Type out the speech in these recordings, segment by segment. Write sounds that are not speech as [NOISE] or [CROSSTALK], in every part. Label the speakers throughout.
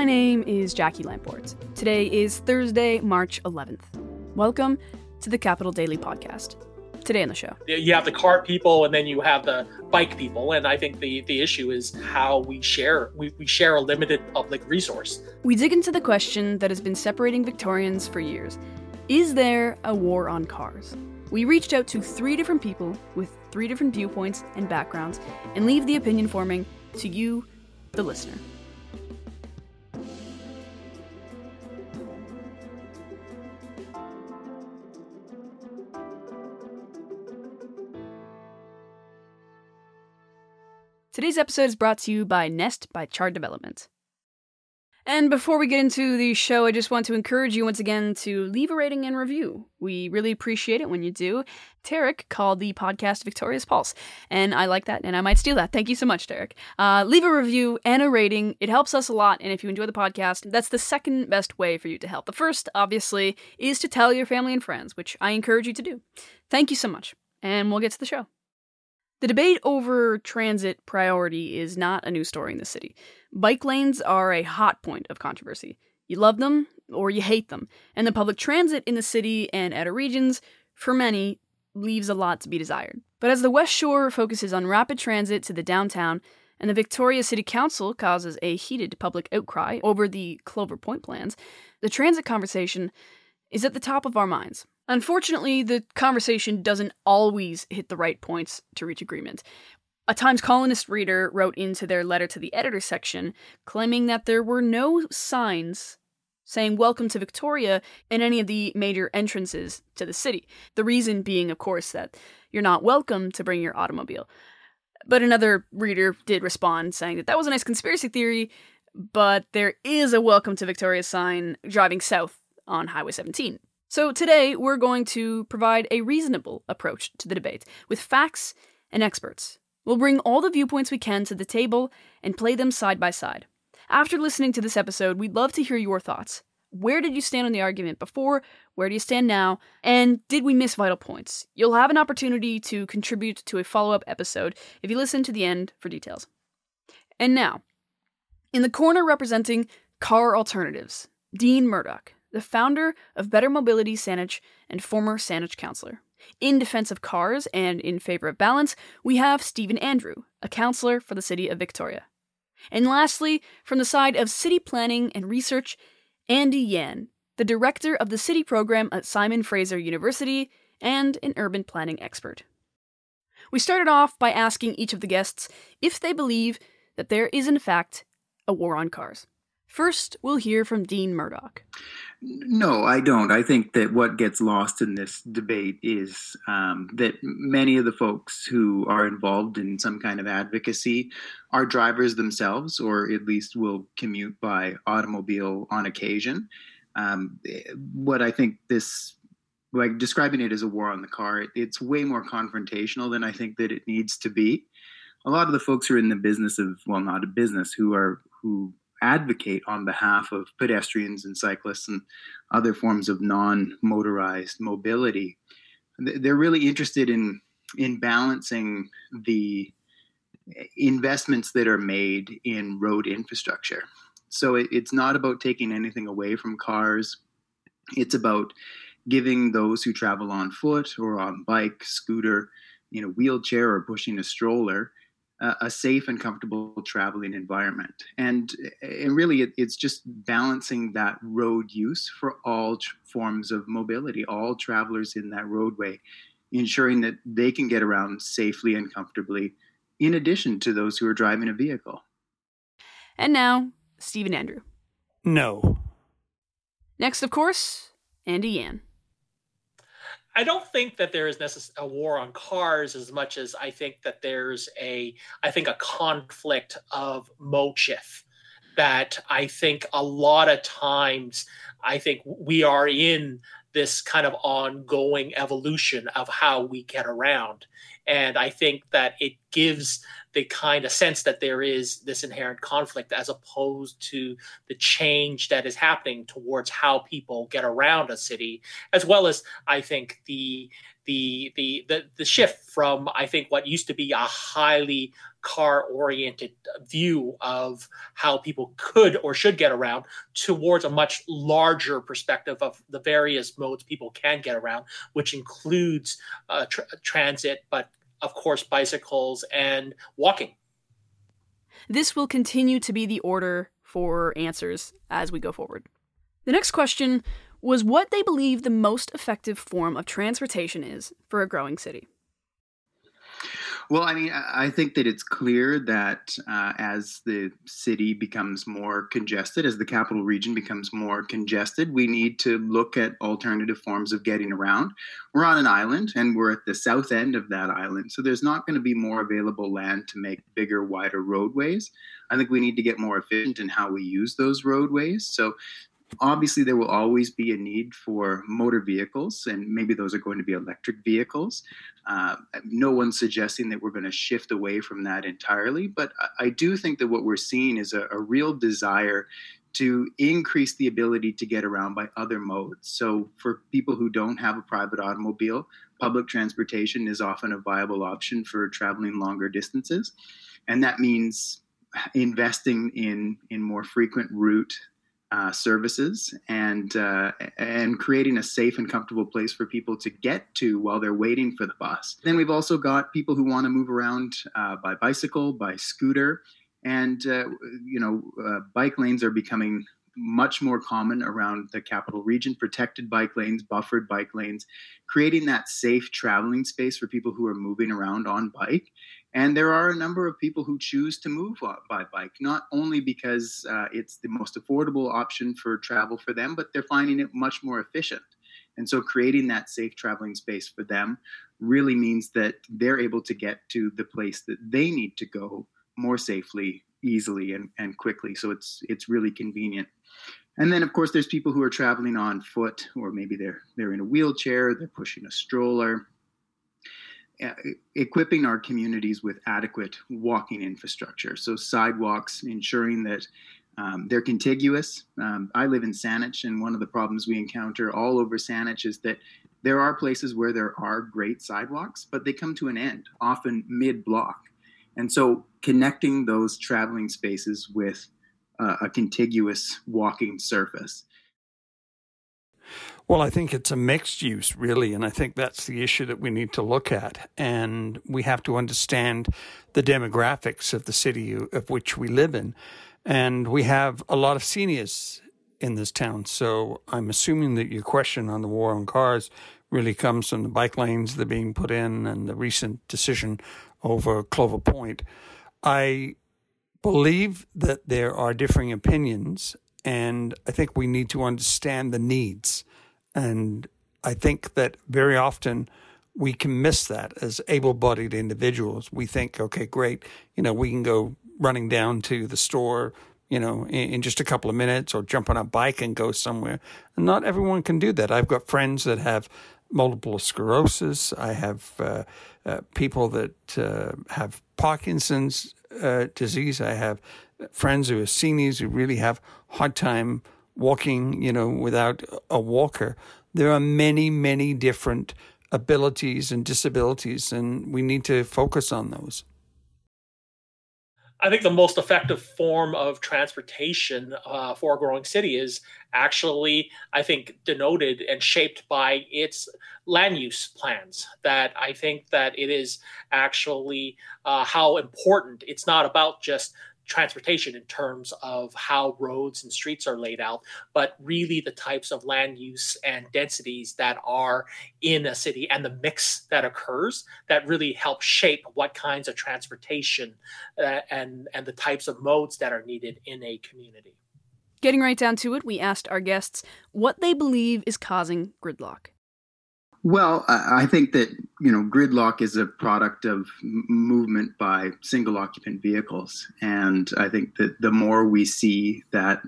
Speaker 1: My name is Jackie Lamport. Today is Thursday, March 11th. Welcome to the Capital Daily Podcast. Today on the show,
Speaker 2: you have the cart people and then you have the bike people and i think the the issue is how we share we, we share a limited public resource
Speaker 1: we dig into the question that has been separating victorians for years is there a war on cars we reached out to three different people with three different viewpoints and backgrounds and leave the opinion forming to you the listener Today's episode is brought to you by Nest by Chard Development. And before we get into the show, I just want to encourage you once again to leave a rating and review. We really appreciate it when you do. Tarek called the podcast Victoria's Pulse, and I like that, and I might steal that. Thank you so much, Tarek. Uh, leave a review and a rating. It helps us a lot, and if you enjoy the podcast, that's the second best way for you to help. The first, obviously, is to tell your family and friends, which I encourage you to do. Thank you so much, and we'll get to the show. The debate over transit priority is not a new story in the city. Bike lanes are a hot point of controversy. You love them or you hate them, and the public transit in the city and outer regions, for many, leaves a lot to be desired. But as the West Shore focuses on rapid transit to the downtown, and the Victoria City Council causes a heated public outcry over the Clover Point plans, the transit conversation is at the top of our minds. Unfortunately, the conversation doesn't always hit the right points to reach agreement. A Times Colonist reader wrote into their letter to the editor section claiming that there were no signs saying welcome to Victoria in any of the major entrances to the city. The reason being, of course, that you're not welcome to bring your automobile. But another reader did respond saying that that was a nice conspiracy theory, but there is a welcome to Victoria sign driving south on Highway 17. So today we're going to provide a reasonable approach to the debate with facts and experts. We'll bring all the viewpoints we can to the table and play them side by side. After listening to this episode, we'd love to hear your thoughts. Where did you stand on the argument before? Where do you stand now? And did we miss vital points? You'll have an opportunity to contribute to a follow up episode if you listen to the end for details. And now, in the corner representing car alternatives, Dean Murdoch the founder of Better Mobility Saanich and former Saanich counselor. In defense of cars and in favor of balance, we have Stephen Andrew, a counselor for the city of Victoria. And lastly, from the side of city planning and research, Andy Yan, the director of the city program at Simon Fraser University and an urban planning expert. We started off by asking each of the guests if they believe that there is, in fact, a war on cars. First, we'll hear from Dean Murdoch.
Speaker 3: No, I don't. I think that what gets lost in this debate is um, that many of the folks who are involved in some kind of advocacy are drivers themselves, or at least will commute by automobile on occasion. Um, what I think this, like describing it as a war on the car, it's way more confrontational than I think that it needs to be. A lot of the folks who are in the business of, well, not a business, who are who advocate on behalf of pedestrians and cyclists and other forms of non-motorized mobility. They're really interested in in balancing the investments that are made in road infrastructure. So it, it's not about taking anything away from cars. It's about giving those who travel on foot or on bike, scooter, in a wheelchair or pushing a stroller a safe and comfortable traveling environment. And, and really, it, it's just balancing that road use for all tr- forms of mobility, all travelers in that roadway, ensuring that they can get around safely and comfortably, in addition to those who are driving a vehicle.
Speaker 1: And now, Stephen Andrew.
Speaker 4: No.
Speaker 1: Next, of course, Andy Yan.
Speaker 2: I don't think that there is necess- a war on cars as much as I think that there's a I think a conflict of motif that I think a lot of times I think we are in this kind of ongoing evolution of how we get around. And I think that it gives they kind of sense that there is this inherent conflict as opposed to the change that is happening towards how people get around a city, as well as I think the the the the, the shift from I think what used to be a highly car oriented view of how people could or should get around towards a much larger perspective of the various modes people can get around, which includes uh, tr- transit, but of course, bicycles and walking.
Speaker 1: This will continue to be the order for answers as we go forward. The next question was what they believe the most effective form of transportation is for a growing city.
Speaker 3: Well, I mean, I think that it's clear that uh, as the city becomes more congested, as the capital region becomes more congested, we need to look at alternative forms of getting around. We're on an island and we're at the south end of that island. So there's not going to be more available land to make bigger, wider roadways. I think we need to get more efficient in how we use those roadways. So obviously there will always be a need for motor vehicles and maybe those are going to be electric vehicles. Uh, no one's suggesting that we're going to shift away from that entirely but i do think that what we're seeing is a, a real desire to increase the ability to get around by other modes. So for people who don't have a private automobile public transportation is often a viable option for traveling longer distances and that means investing in in more frequent route uh, services and uh, and creating a safe and comfortable place for people to get to while they're waiting for the bus. Then we've also got people who want to move around uh, by bicycle, by scooter, and uh, you know uh, bike lanes are becoming much more common around the capital region. Protected bike lanes, buffered bike lanes, creating that safe traveling space for people who are moving around on bike and there are a number of people who choose to move by bike, not only because uh, it's the most affordable option for travel for them, but they're finding it much more efficient. And so creating that safe traveling space for them really means that they're able to get to the place that they need to go more safely, easily, and, and quickly. So it's it's really convenient. And then of course there's people who are traveling on foot, or maybe they're they're in a wheelchair, they're pushing a stroller equipping our communities with adequate walking infrastructure. So, sidewalks, ensuring that um, they're contiguous. Um, I live in Saanich, and one of the problems we encounter all over Saanich is that there are places where there are great sidewalks, but they come to an end, often mid block. And so, connecting those traveling spaces with uh, a contiguous walking surface
Speaker 4: well, I think it's a mixed use, really. And I think that's the issue that we need to look at. And we have to understand the demographics of the city of which we live in. And we have a lot of seniors in this town. So I'm assuming that your question on the war on cars really comes from the bike lanes that are being put in and the recent decision over Clover Point. I believe that there are differing opinions, and I think we need to understand the needs and I think that very often we can miss that as able bodied individuals. We think, okay, great, you know, we can go running down to the store, you know, in, in, just a couple of minutes or jump on a bike and go somewhere. And not everyone can do that. I've got friends that have multiple sclerosis. I have uh, uh, people that uh, have Parkinson's uh, disease. I have friends who are seniors who really have hard time walking, you know, without a walker. There are many, many different abilities and disabilities, and we need to focus on those.
Speaker 2: I think the most effective form of transportation uh, for a growing city is actually, I think, denoted and shaped by its land use plans. That I think that it is actually uh, how important. It's not about just transportation in terms of how roads and streets are laid out, but really the types of land use and densities that are in a city and the mix that occurs that really help shape what kinds of transportation uh, and and the types of modes that are needed in a community.
Speaker 1: Getting right down to it, we asked our guests what they believe is causing gridlock.
Speaker 3: Well, I think that you know gridlock is a product of movement by single occupant vehicles, and I think that the more we see that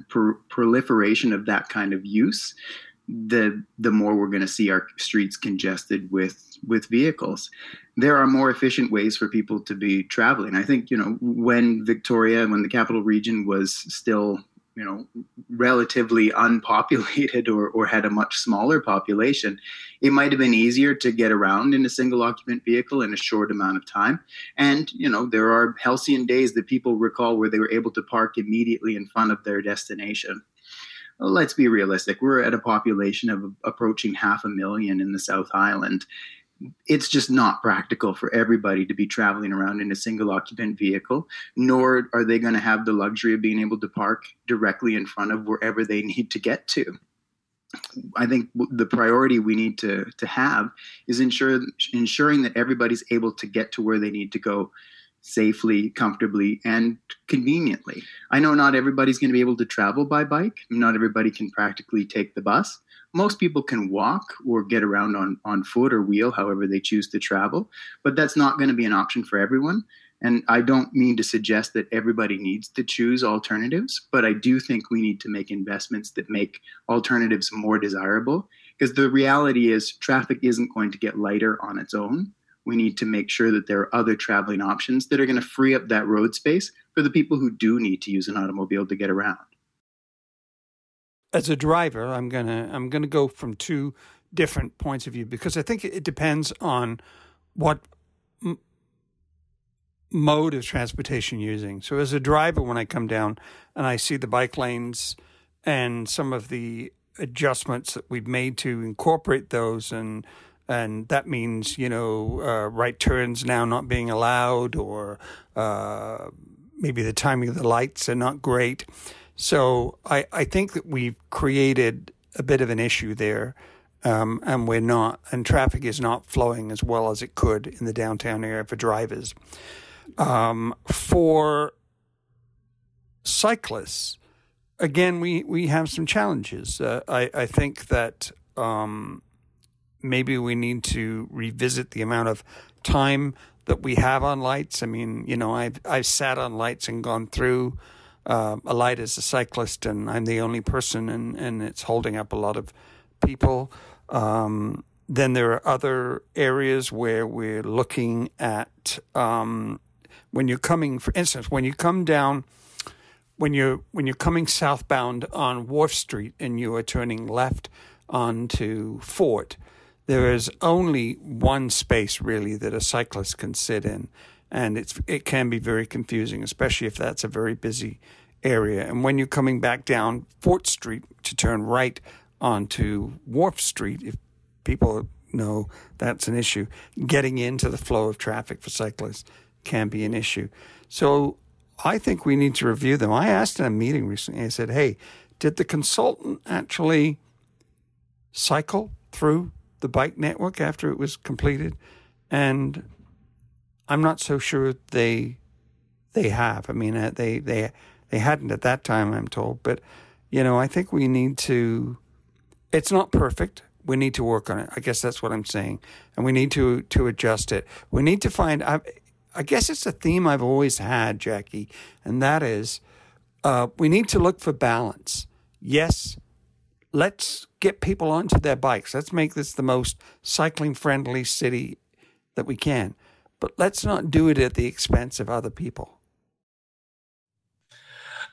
Speaker 3: proliferation of that kind of use, the the more we're going to see our streets congested with with vehicles. There are more efficient ways for people to be traveling. I think you know when Victoria, when the capital region was still you know relatively unpopulated or, or had a much smaller population it might have been easier to get around in a single occupant vehicle in a short amount of time. And you know there are halcyon days that people recall where they were able to park immediately in front of their destination. Let's be realistic. We're at a population of approaching half a million in the south island it's just not practical for everybody to be traveling around in a single occupant vehicle, nor are they going to have the luxury of being able to park directly in front of wherever they need to get to. I think the priority we need to, to have is ensure, ensuring that everybody's able to get to where they need to go safely, comfortably, and conveniently. I know not everybody's going to be able to travel by bike. Not everybody can practically take the bus most people can walk or get around on, on foot or wheel, however they choose to travel, but that's not going to be an option for everyone. And I don't mean to suggest that everybody needs to choose alternatives, but I do think we need to make investments that make alternatives more desirable. Because the reality is, traffic isn't going to get lighter on its own. We need to make sure that there are other traveling options that are going to free up that road space for the people who do need to use an automobile to get around
Speaker 4: as a driver, I'm gonna I'm gonna go from two different points of view because I think it depends on what m- mode of transportation you're using. So as a driver, when I come down and I see the bike lanes and some of the adjustments that we've made to incorporate those and and that means you know uh, right turns now not being allowed or uh, maybe the timing of the lights are not great so I, I think that we've created a bit of an issue there. Um, and we're not, and traffic is not flowing as well as it could in the downtown area for drivers. Um, for cyclists, again, we, we have some challenges. Uh, I, I think that um, maybe we need to revisit the amount of time that we have on lights. I mean, you know, I've I've sat on lights and gone through uh, a light as a cyclist, and I'm the only person, and, and it's holding up a lot of people. Um, then there are other areas where we're looking at um, when you're coming, for instance, when you come down, when you're when you're coming southbound on Wharf Street and you are turning left onto Fort, there is only one space really that a cyclist can sit in, and it's it can be very confusing, especially if that's a very busy area. And when you're coming back down Fort Street to turn right onto Wharf Street, if people know that's an issue, getting into the flow of traffic for cyclists can be an issue. So I think we need to review them. I asked in a meeting recently, I said, hey, did the consultant actually cycle through the bike network after it was completed? And I'm not so sure they they have. I mean, uh, they they they hadn't at that time, I'm told. But you know, I think we need to. It's not perfect. We need to work on it. I guess that's what I'm saying, and we need to to adjust it. We need to find. I, I guess it's a theme I've always had, Jackie, and that is uh, we need to look for balance. Yes, let's get people onto their bikes. Let's make this the most cycling friendly city that we can but let's not do it at the expense of other people.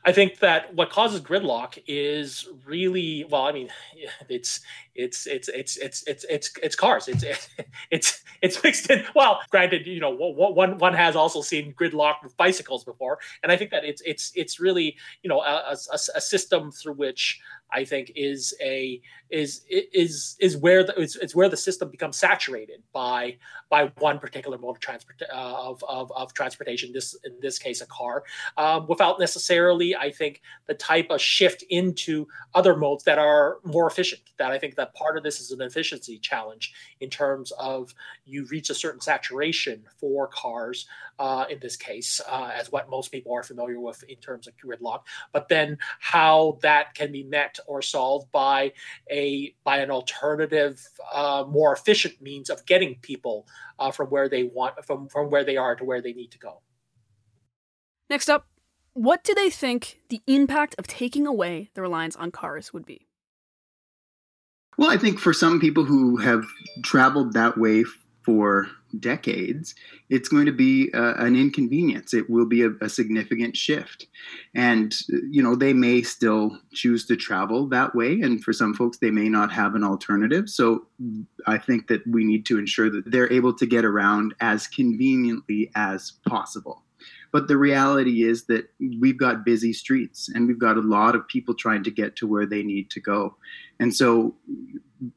Speaker 2: I think that what causes gridlock is really well. I mean, [LAUGHS] it's it's it's it's it's it's it's it's cars. It's [LAUGHS] it's it's mixed in. Well, granted, you know, one one has also seen gridlock with bicycles before, and I think that it's it's it's really you know a, a, a system through which I think is a is is is where the it's, it's where the system becomes saturated by by one particular mode of transport uh, of, of, of transportation. This in this case a car, um, without necessarily I think the type of shift into other modes that are more efficient. That I think that part of this is an efficiency challenge in terms of you reach a certain saturation for cars uh, in this case, uh, as what most people are familiar with in terms of gridlock. But then how that can be met or solved by a by an alternative, uh, more efficient means of getting people uh, from where they want from from where they are to where they need to go.
Speaker 1: Next up, what do they think the impact of taking away the reliance on cars would be?
Speaker 3: Well, I think for some people who have traveled that way for decades, it's going to be uh, an inconvenience. It will be a, a, significant shift. And, you know, they may still choose to travel that way. And for some folks, they may not have an alternative. So I think that we need to ensure that they're able to get around as conveniently as possible. But the reality is that we've got busy streets and we've got a lot of people trying to get to where they need to go. And so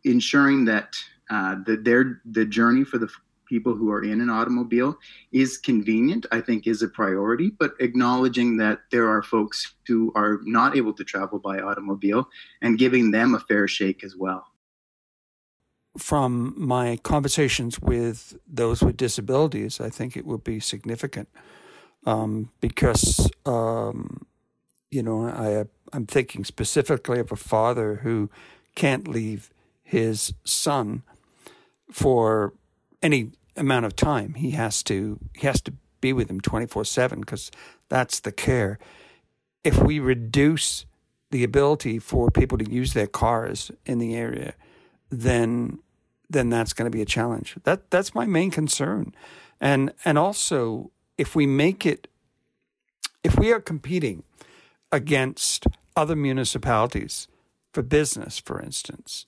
Speaker 3: ensuring that uh, the, their, the journey for the people who are in an automobile is convenient, I think is a priority, but acknowledging that there are folks who are not able to travel by automobile and giving them a fair shake as well.
Speaker 4: From my conversations with those with disabilities, I think it would be significant um, because um, you know I I'm thinking specifically of a father who can't leave his son for any amount of time. He has to he has to be with him 24/7 because that's the care. If we reduce the ability for people to use their cars in the area, then then that's going to be a challenge. That that's my main concern. And and also if we make it, if we are competing against other municipalities for business, for instance,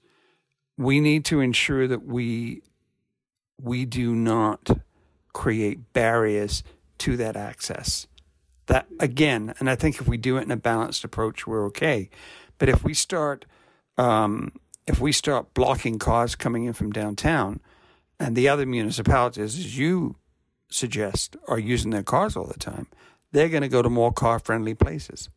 Speaker 4: we need to ensure that we we do not create barriers to that access. That again, and I think if we do it in a balanced approach, we're okay. But if we start, um, if we start blocking cars coming in from downtown, and the other municipalities, as you suggest are using their cars all the time, they're going to go to more car friendly places.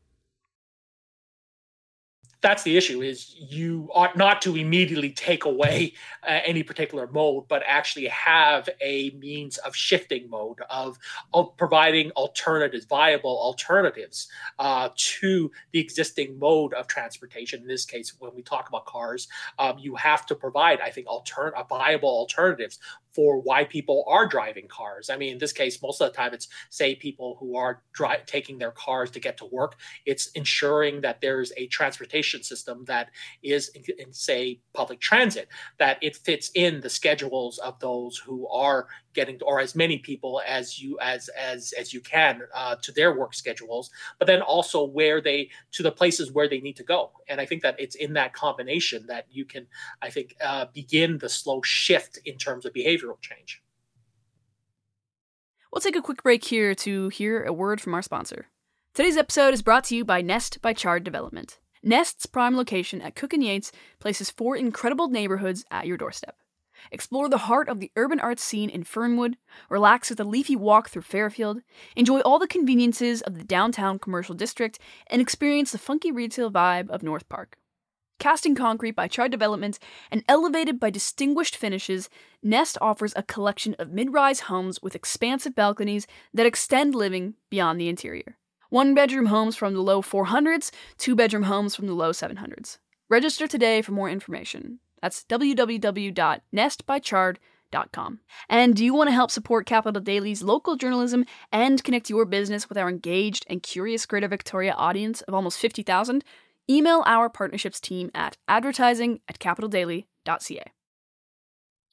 Speaker 2: That's the issue is you ought not to immediately take away uh, any particular mode, but actually have a means of shifting mode, of, of providing alternatives, viable alternatives uh, to the existing mode of transportation. In this case, when we talk about cars, um, you have to provide, I think, altern- viable alternatives for why people are driving cars. I mean, in this case, most of the time it's say people who are dri- taking their cars to get to work. It's ensuring that there's a transportation system that is in, in say public transit that it fits in the schedules of those who are getting or as many people as you as as as you can uh, to their work schedules but then also where they to the places where they need to go. And i think that it's in that combination that you can i think uh, begin the slow shift in terms of behavioral change.
Speaker 1: We'll take a quick break here to hear a word from our sponsor. Today's episode is brought to you by nest by chard development. Nest's prime location at cook and yates places four incredible neighborhoods at your doorstep Explore the heart of the urban arts scene in Fernwood, relax with a leafy walk through Fairfield, enjoy all the conveniences of the downtown commercial district, and experience the funky retail vibe of North Park. Casting concrete by Chard Development and elevated by distinguished finishes, Nest offers a collection of mid rise homes with expansive balconies that extend living beyond the interior. One bedroom homes from the low 400s, two bedroom homes from the low 700s. Register today for more information. That's www.nestbychard.com. And do you want to help support Capital Daily's local journalism and connect your business with our engaged and curious Greater Victoria audience of almost 50,000? Email our partnerships team at advertising at capitaldaily.ca.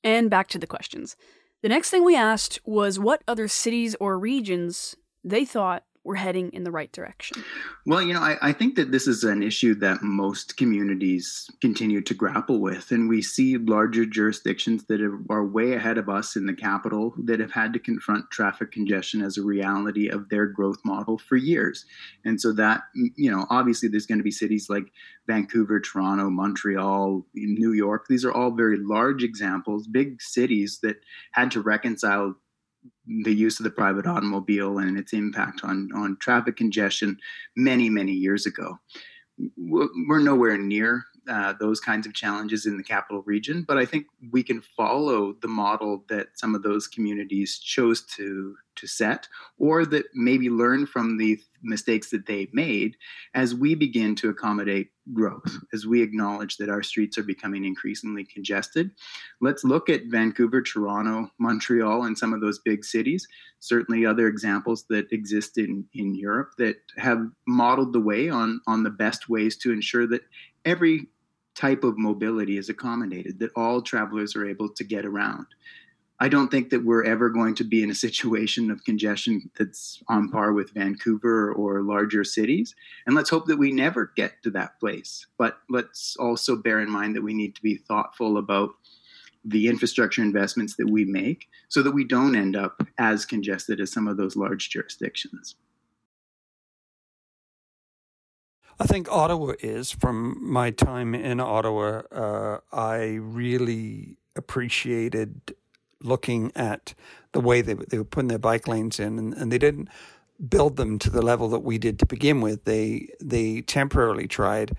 Speaker 1: And back to the questions. The next thing we asked was what other cities or regions they thought we're heading in the right direction?
Speaker 3: Well, you know, I, I, think that this is an issue that most communities continue to grapple with. And we see larger jurisdictions that are way ahead of us in the capital that have had to confront traffic congestion as a reality of their growth model for years. And so that, you know, obviously there's going to be cities like Vancouver, Toronto, Montreal, New York. These are all very large examples, big cities that had to reconcile the use of the private automobile and its impact on, on traffic congestion many, many years ago. We're nowhere near uh, those kinds of challenges in the capital region, but I think we can follow the model that some of those communities chose to to set, or that maybe learn from the mistakes that they made as we begin to accommodate growth, as we acknowledge that our streets are becoming increasingly congested. Let's look at Vancouver, Toronto, Montreal, and some of those big cities. Certainly, other examples that exist in, in Europe that have modeled the way on, on the best ways to ensure that every type of mobility is accommodated, that all travelers are able to get around. I don't think that we're ever going to be in a [LAUGHS] situation of congestion that's on par with Vancouver or larger cities. And let's hope that we never get to that place. But let's also bear in mind that we need to be thoughtful about the infrastructure investments that we make so that we don't end up as congested as some of those large jurisdictions.
Speaker 4: I think Ottawa is. From my time in Ottawa, uh, I really appreciated looking at the way they, they were putting their bike lanes in, and, and they didn't build them to the level that we did to begin with. They they temporarily tried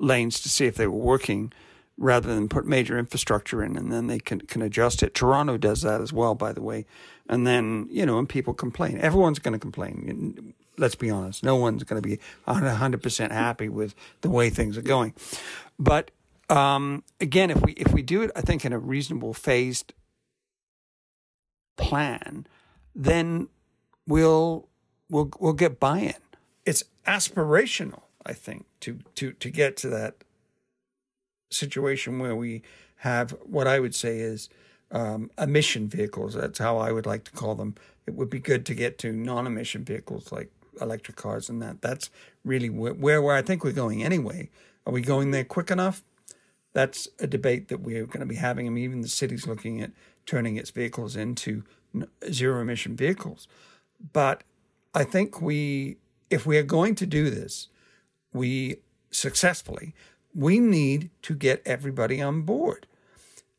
Speaker 4: lanes to see if they were working rather than put major infrastructure in and then they can, can adjust it. Toronto does that as well, by the way. And then, you know, and people complain. Everyone's going to complain. Let's be honest. No one's going to be 100% happy with the way things are going. But um, again, if we if we do it, I think in a reasonable phased plan, then we'll we'll we'll get buy-in. It's aspirational, I think, to to to get to that situation where we have what I would say is um, emission vehicles. That's how I would like to call them. It would be good to get to non-emission vehicles like electric cars and that. That's really where, where, I think we're going anyway. Are we going there quick enough? That's a debate that we're going to be having. I mean, even the city's looking at turning its vehicles into zero emission vehicles. But I think we, if we are going to do this, we successfully, we need to get everybody on board.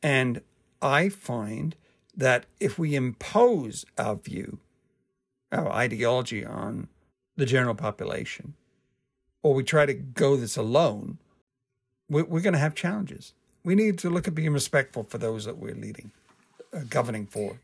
Speaker 4: And I find that if we impose our view, our ideology on the general population, or we try to go this alone, we're, we're going to have challenges. We need to look at being respectful for those that we're leading, uh, governing for.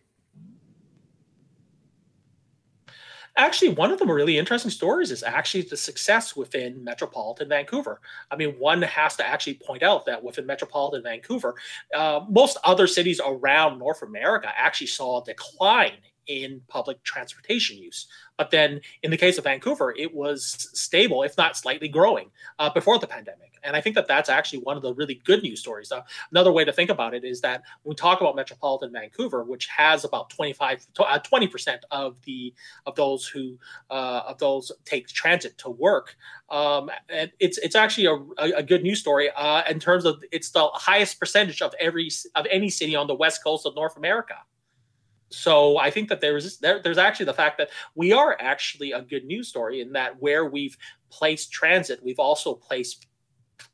Speaker 2: actually one of the really interesting stories is actually the success within metropolitan vancouver i mean one has to actually point out that within metropolitan vancouver uh, most other cities around north america actually saw a decline in public transportation use. But then in the case of Vancouver, it was stable, if not slightly growing, uh, before the pandemic. And I think that that's actually one of the really good news stories. Uh, another way to think about it is that when we talk about metropolitan Vancouver, which has about 25, uh, 20% of the of those who uh, of those take transit to work, um, and it's it's actually a, a good news story uh, in terms of it's the highest percentage of every of any city on the west coast of North America so I think that there's there, there's actually the fact that we are actually a good news story in that where we've placed transit, we've also placed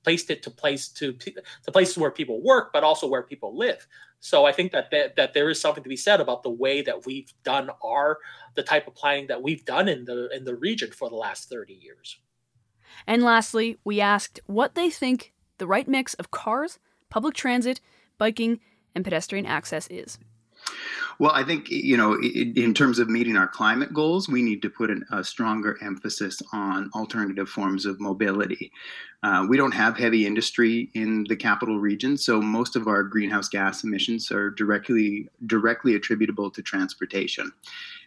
Speaker 2: placed it to place to to places where people work, but also where people live. So I think that, that that there is something to be said about the way that we've done our the type of planning that we've done in the in the region for the last 30 years.
Speaker 1: And lastly, we asked what they think the right mix of cars, public transit, biking, and pedestrian access is.
Speaker 3: Well, I think, you know, in terms of meeting our climate goals, we need to put an, a stronger emphasis on alternative forms of mobility. Uh, we don't have heavy industry in the capital region, so most of our greenhouse gas emissions are directly directly attributable to transportation.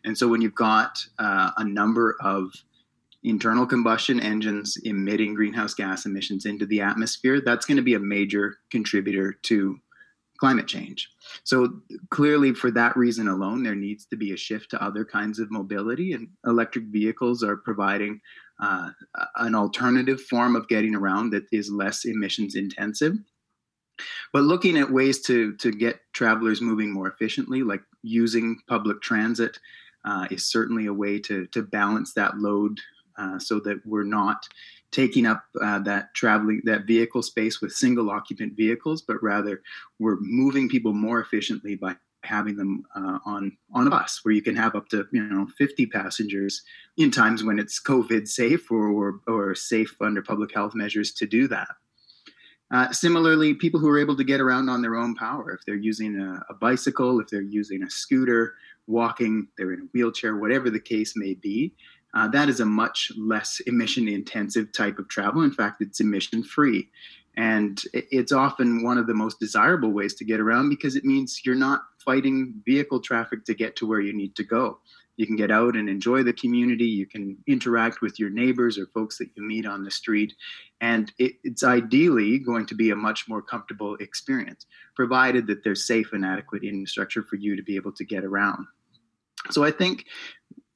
Speaker 3: And so when you've got uh, a number of internal combustion engines emitting greenhouse gas emissions into the atmosphere, that's going to be a major contributor to climate change. So clearly, for that reason alone, there needs to be a shift to other kinds of mobility, and electric vehicles are providing uh, an alternative form of getting around that is less emissions intensive. But looking at ways to to get travelers moving more efficiently, like using public transit, uh, is certainly a way to to balance that load uh, so that we're not taking up uh, that traveling that vehicle space with single occupant vehicles, but rather we're moving people more efficiently by having them uh, on on a bus where you can have up to you know 50 passengers in times when it's COVID safe or or, or safe under public health measures to do that. Uh, similarly, people who are able to get around on their own power, if they're using a, a bicycle, if they're using a scooter, walking, they're in a wheelchair, whatever the case may be, uh, that is a much less emission intensive type of travel. In fact, it's emission free. And it's often one of the most desirable ways to get around because it means you're not fighting vehicle traffic to get to where you need to go. You can get out and enjoy the community. You can interact with your neighbors or folks that you meet on the street. And it, it's ideally going to be a much more comfortable experience, provided that there's safe and adequate infrastructure for you to be able to get around. So I think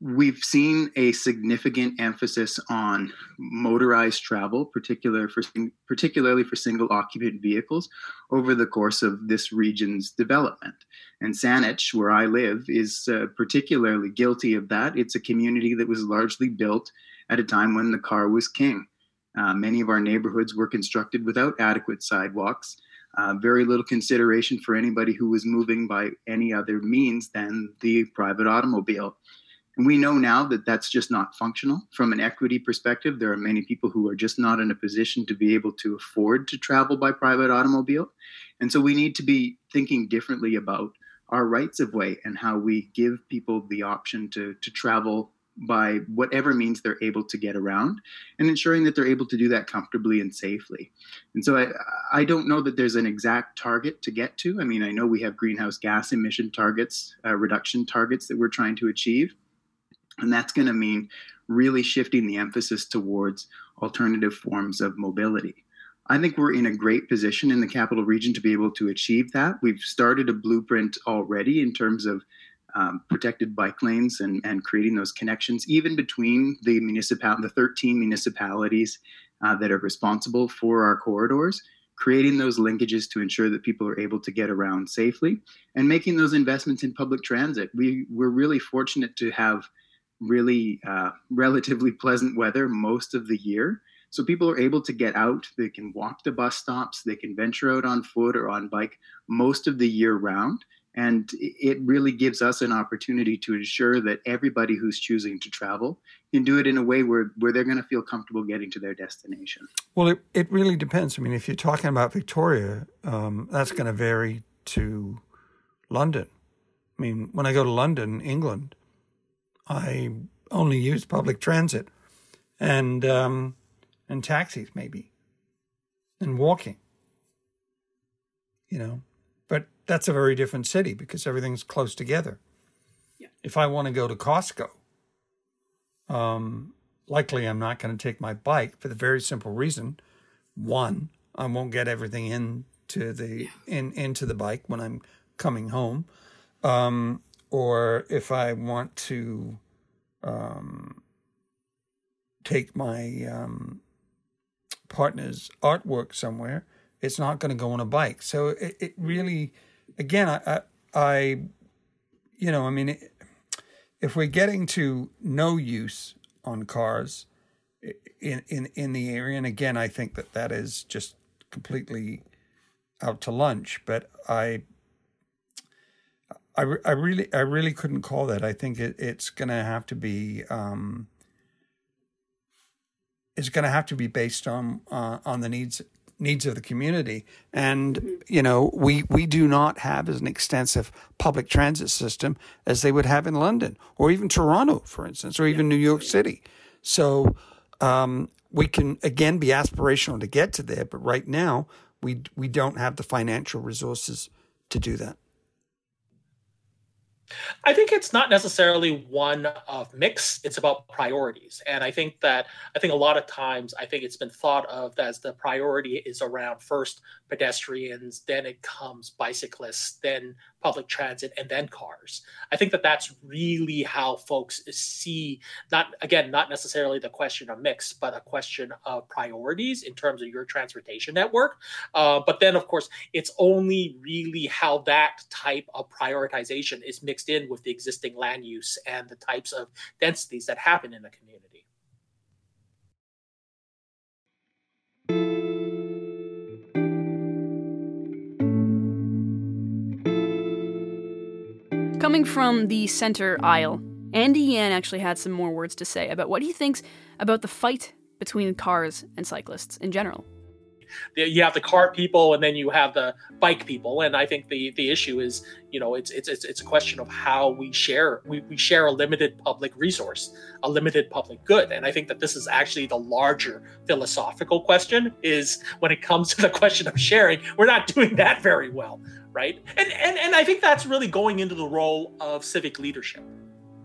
Speaker 3: we've seen a significant emphasis on motorized travel, particular for, particularly for single occupant vehicles, over the course of this region's development. And Saanich, where I live, is uh, particularly guilty of that. It's a community that was largely built at a time when the car was king. Uh, many of our neighborhoods were constructed without adequate sidewalks. Uh, very little consideration for anybody who was moving by any other means than the private automobile. And we know now that that's just not functional. From an equity perspective, there are many people who are just not in a position to be able to afford to travel by private automobile. And so we need to be thinking differently about our rights of way and how we give people the option to, to travel by whatever means they're able to get around and ensuring that they're able to do that comfortably and safely. And so I, I don't know that there's an exact target to get to. I mean, I know we have greenhouse gas emission targets, uh, reduction targets that we're trying to achieve. And that's going to mean really shifting the emphasis towards alternative forms of mobility. I think we're in a great position in the capital region to be able to achieve that. We've started a blueprint already in terms of um, protected bike lanes and, and creating those connections, even between the municipal, the 13 municipalities uh, that are responsible for our corridors, creating those linkages to ensure that people are able to get around safely, and making those investments in public transit. We, we're really fortunate to have really uh, relatively pleasant weather most of the year. So people are able to get out. They can walk to bus stops. They can venture out on foot or on bike most of the year round. And it really gives us an opportunity to ensure that everybody who's choosing to travel can do it in a way where, where they're going to feel comfortable getting to their destination.
Speaker 4: Well, it, it really depends. I mean, if you're talking about Victoria, um, that's going to vary to London. I mean, when I go to London, England, I only use public transit and um, and taxis maybe and walking. You know, but that's a very different city because everything's close together. Yeah. If I want to go to Costco, um, likely I'm not going to take my bike for the very simple reason: one, I won't get everything into the yeah. in into the bike when I'm coming home. Um, or if I want to um, take my um, partner's artwork somewhere, it's not going to go on a bike. So it, it really, again, I, I, I, you know, I mean, it, if we're getting to no use on cars in in in the area, and again, I think that that is just completely out to lunch. But I I, I really I really couldn't call that. I think it, it's going to have to be um, it's going to have to be based on uh, on the needs needs of the community. And you know, we we do not have as an extensive public transit system as they would have in London or even Toronto, for instance, or even New York City. So um, we can again be aspirational to get to there, but right now we we don't have the financial resources to do that.
Speaker 2: I think it's not necessarily one of mix. It's about priorities, and I think that I think a lot of times I think it's been thought of as the priority is around first pedestrians, then it comes bicyclists, then public transit, and then cars. I think that that's really how folks see not again not necessarily the question of mix, but a question of priorities in terms of your transportation network. Uh, but then, of course, it's only really how that type of prioritization is mixed in with the existing land use and the types of densities that happen in the community.
Speaker 1: Coming from the center aisle, Andy Yan actually had some more words to say about what he thinks about the fight between cars and cyclists in general
Speaker 2: you have the car people and then you have the bike people. And i think the the issue is you know it's it's it's, a question of how we share we, we share a limited public resource a limited public good. And i think that this is actually the larger philosophical question is when it comes [LAUGHS] to the question of sharing we're not doing that very well right? And and, and i think that's really going into the role of civic leadership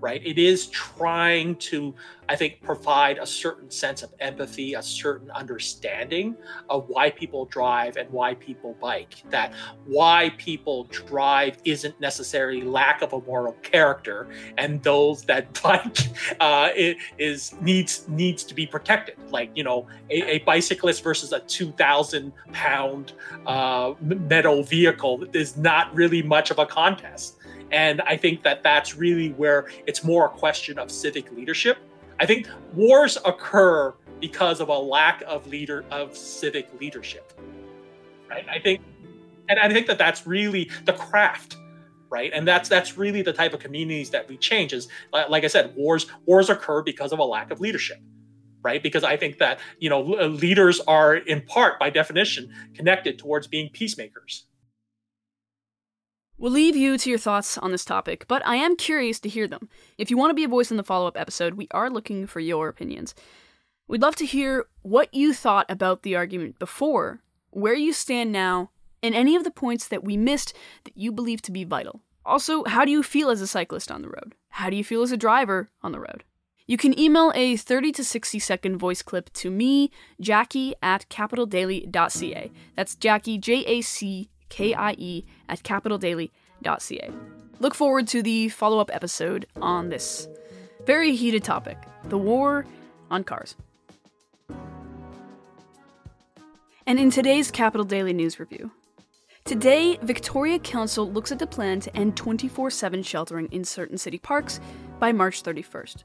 Speaker 2: right? It is trying to, I think, provide a certain sense of empathy, a certain understanding of why people drive and why people bike. That why people drive isn't necessarily lack of a moral character, and those that [LAUGHS] bike uh, is needs needs to be protected. Like you know, a, a bicyclist versus a two thousand pound uh, metal vehicle is not really much of a contest and I think that that's really where it's more a question of civic leadership. I think wars occur because of a lack of leader of civic leadership. Right? I think and I think that that's really the craft right and that's that's really the type of communities that we change is like i said wars wars occur because of a lack of leadership right because i think that you know leaders are in part by definition connected towards being peacemakers
Speaker 1: We'll leave you to your thoughts on this topic, but I am curious to hear them. If you want to be a voice in the follow up episode, we are looking for your opinions. We'd love to hear what you thought about the argument before, where you stand now, and any of the points that we missed that you believe to be vital. Also, how do you feel as a cyclist on the road? How do you feel as a driver on the road? You can email a 30 to 60 second voice clip to me, Jackie at capitaldaily.ca. That's Jackie, J A C K-I-E, at capitaldaily.ca. Look forward to the follow up episode on this very heated topic the war on cars. And in today's Capital Daily News Review, today, Victoria Council looks at the plan to end 24 7 sheltering in certain city parks by March 31st.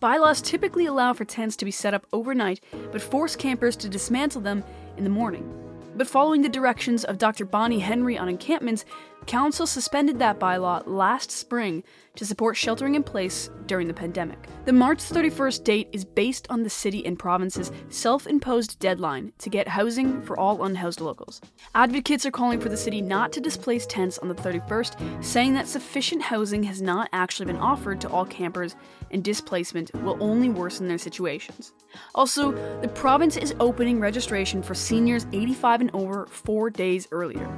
Speaker 1: Bylaws typically allow for tents to be set up overnight, but force campers to dismantle them in the morning. But following the directions of Dr. Bonnie Henry on encampments, Council suspended that bylaw last spring to support sheltering in place during the pandemic. The March 31st date is based on the city and province's self imposed deadline to get housing for all unhoused locals. Advocates are calling for the city not to displace tents on the 31st, saying that sufficient housing has not actually been offered to all campers and displacement will only worsen their situations. Also, the province is opening registration for seniors 85 and over four days earlier.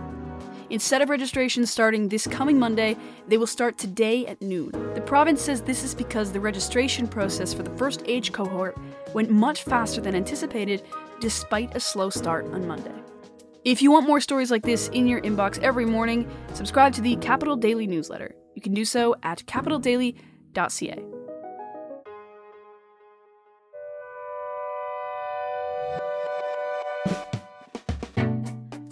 Speaker 1: Instead of registration starting this coming Monday, they will start today at noon. The province says this is because the registration process for the first age cohort went much faster than anticipated, despite a slow start on Monday. If you want more stories like this in your inbox every morning, subscribe to the Capital Daily newsletter. You can do so at capitaldaily.ca.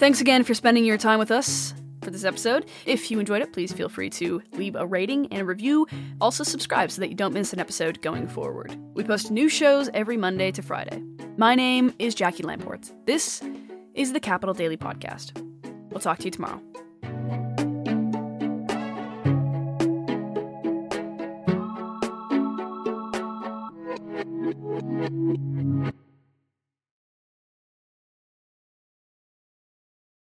Speaker 1: Thanks again for spending your time with us for this episode. If you enjoyed it, please feel free to leave a rating and a review. Also, subscribe so that you don't miss an episode going forward. We post new shows every Monday to Friday. My name is Jackie Lamport. This is the Capital Daily Podcast. We'll talk to you tomorrow.